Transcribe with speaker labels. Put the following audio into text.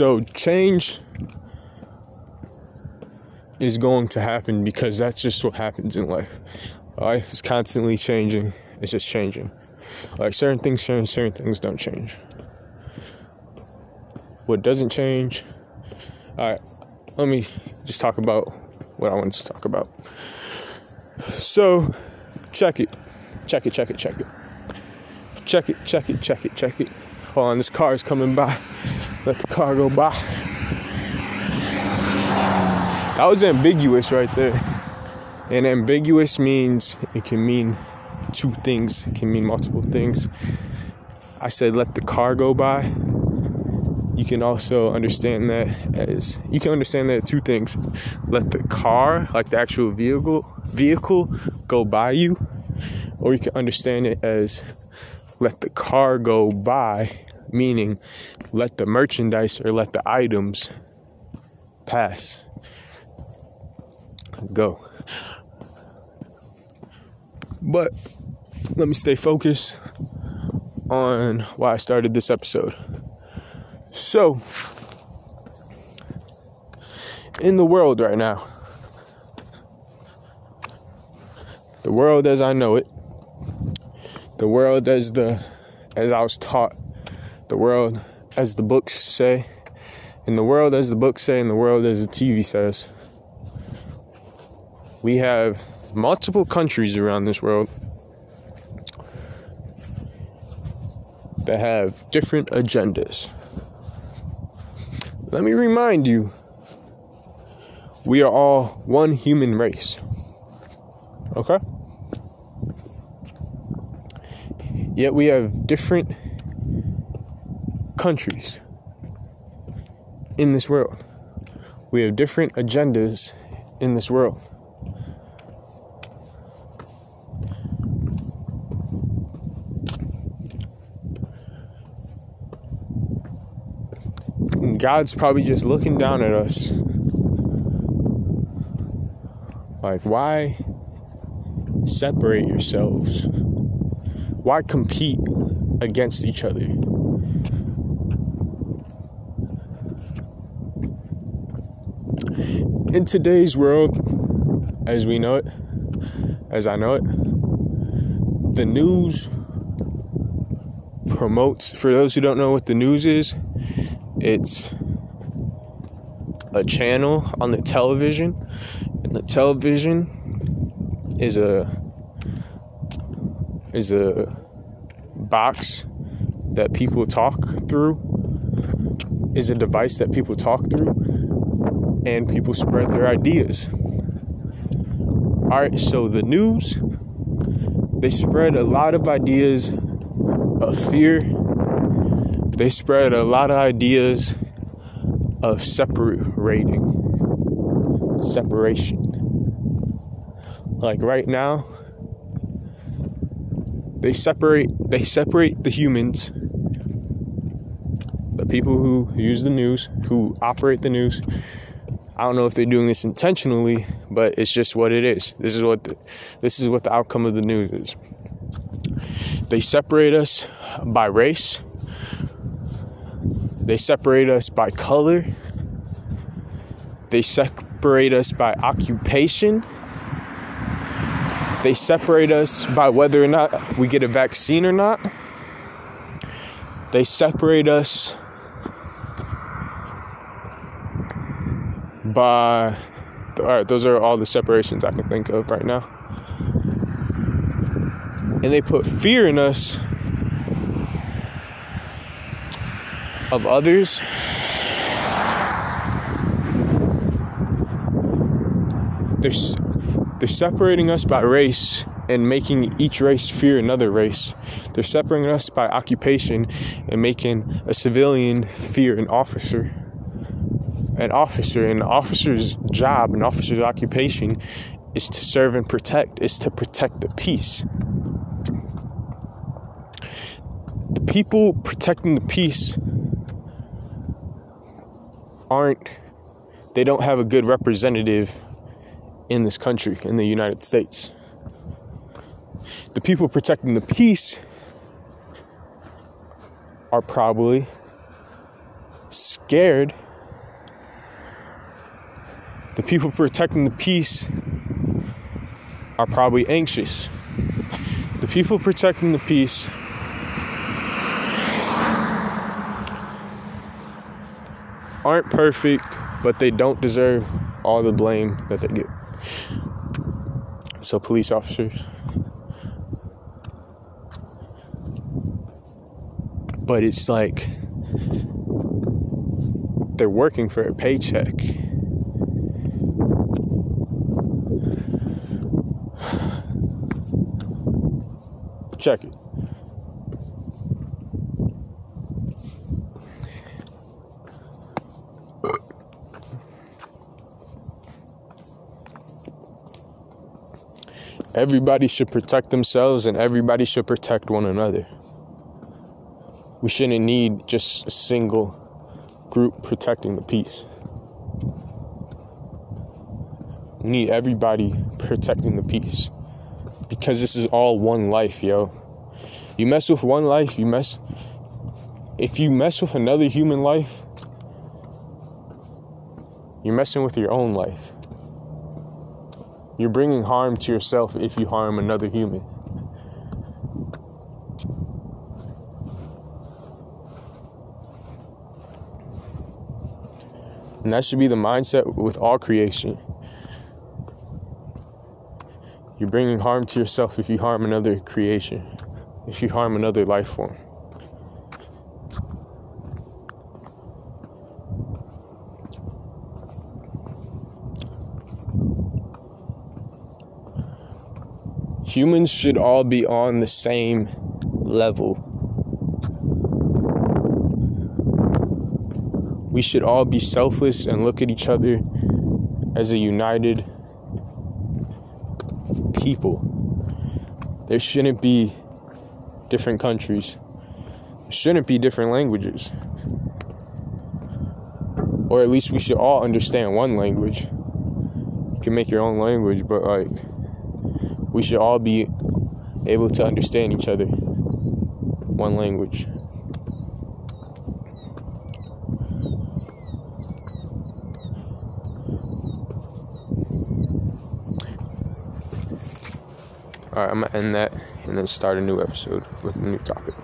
Speaker 1: So change is going to happen because that's just what happens in life. Life is constantly changing. It's just changing. Like certain things change, certain things don't change. What doesn't change? All right, let me just talk about what I wanted to talk about. So, check it, check it, check it, check it, check it, check it, check it, check it. Hold on, this car is coming by. Let the car go by. That was ambiguous right there. And ambiguous means it can mean two things, it can mean multiple things. I said let the car go by. You can also understand that as you can understand that two things. Let the car, like the actual vehicle vehicle go by you, or you can understand it as let the car go by, meaning let the merchandise or let the items pass go. But let me stay focused on why I started this episode. So, in the world right now, the world as I know it, the world as the as I was taught, the world as the books say, in the world as the books say, in the world as the TV says we have multiple countries around this world that have different agendas. Let me remind you we are all one human race. Okay? Yet we have different countries in this world. We have different agendas in this world. God's probably just looking down at us. Like, why separate yourselves? Why compete against each other? In today's world, as we know it, as I know it, the news promotes, for those who don't know what the news is, it's a channel on the television, and the television is a is a box that people talk through, is a device that people talk through, and people spread their ideas. All right, so the news they spread a lot of ideas of fear they spread a lot of ideas of separating, separation. Like right now, they separate they separate the humans, the people who use the news, who operate the news. I don't know if they're doing this intentionally, but it's just what it is. This is what the, this is what the outcome of the news is. They separate us by race, they separate us by color. They separate us by occupation. They separate us by whether or not we get a vaccine or not. They separate us by. All right, those are all the separations I can think of right now. And they put fear in us of others. They're, they're separating us by race and making each race fear another race. They're separating us by occupation and making a civilian fear an officer. An officer, and an officer's job, an officer's occupation is to serve and protect, is to protect the peace. The people protecting the peace aren't they don't have a good representative in this country in the United States. The people protecting the peace are probably scared, the people protecting the peace are probably anxious. The people protecting the peace aren't perfect, but they don't deserve all the blame that they get. So, police officers. But it's like they're working for a paycheck. Check it. Everybody should protect themselves and everybody should protect one another. We shouldn't need just a single group protecting the peace. We need everybody protecting the peace because this is all one life, yo. You mess with one life, you mess. If you mess with another human life, you're messing with your own life. You're bringing harm to yourself if you harm another human. And that should be the mindset with all creation. You're bringing harm to yourself if you harm another creation, if you harm another life form. Humans should all be on the same level. We should all be selfless and look at each other as a united people. There shouldn't be different countries. Shouldn't be different languages. Or at least we should all understand one language. You can make your own language, but like we should all be able to understand each other. One language. Alright, I'm gonna end that and then start a new episode with a new topic.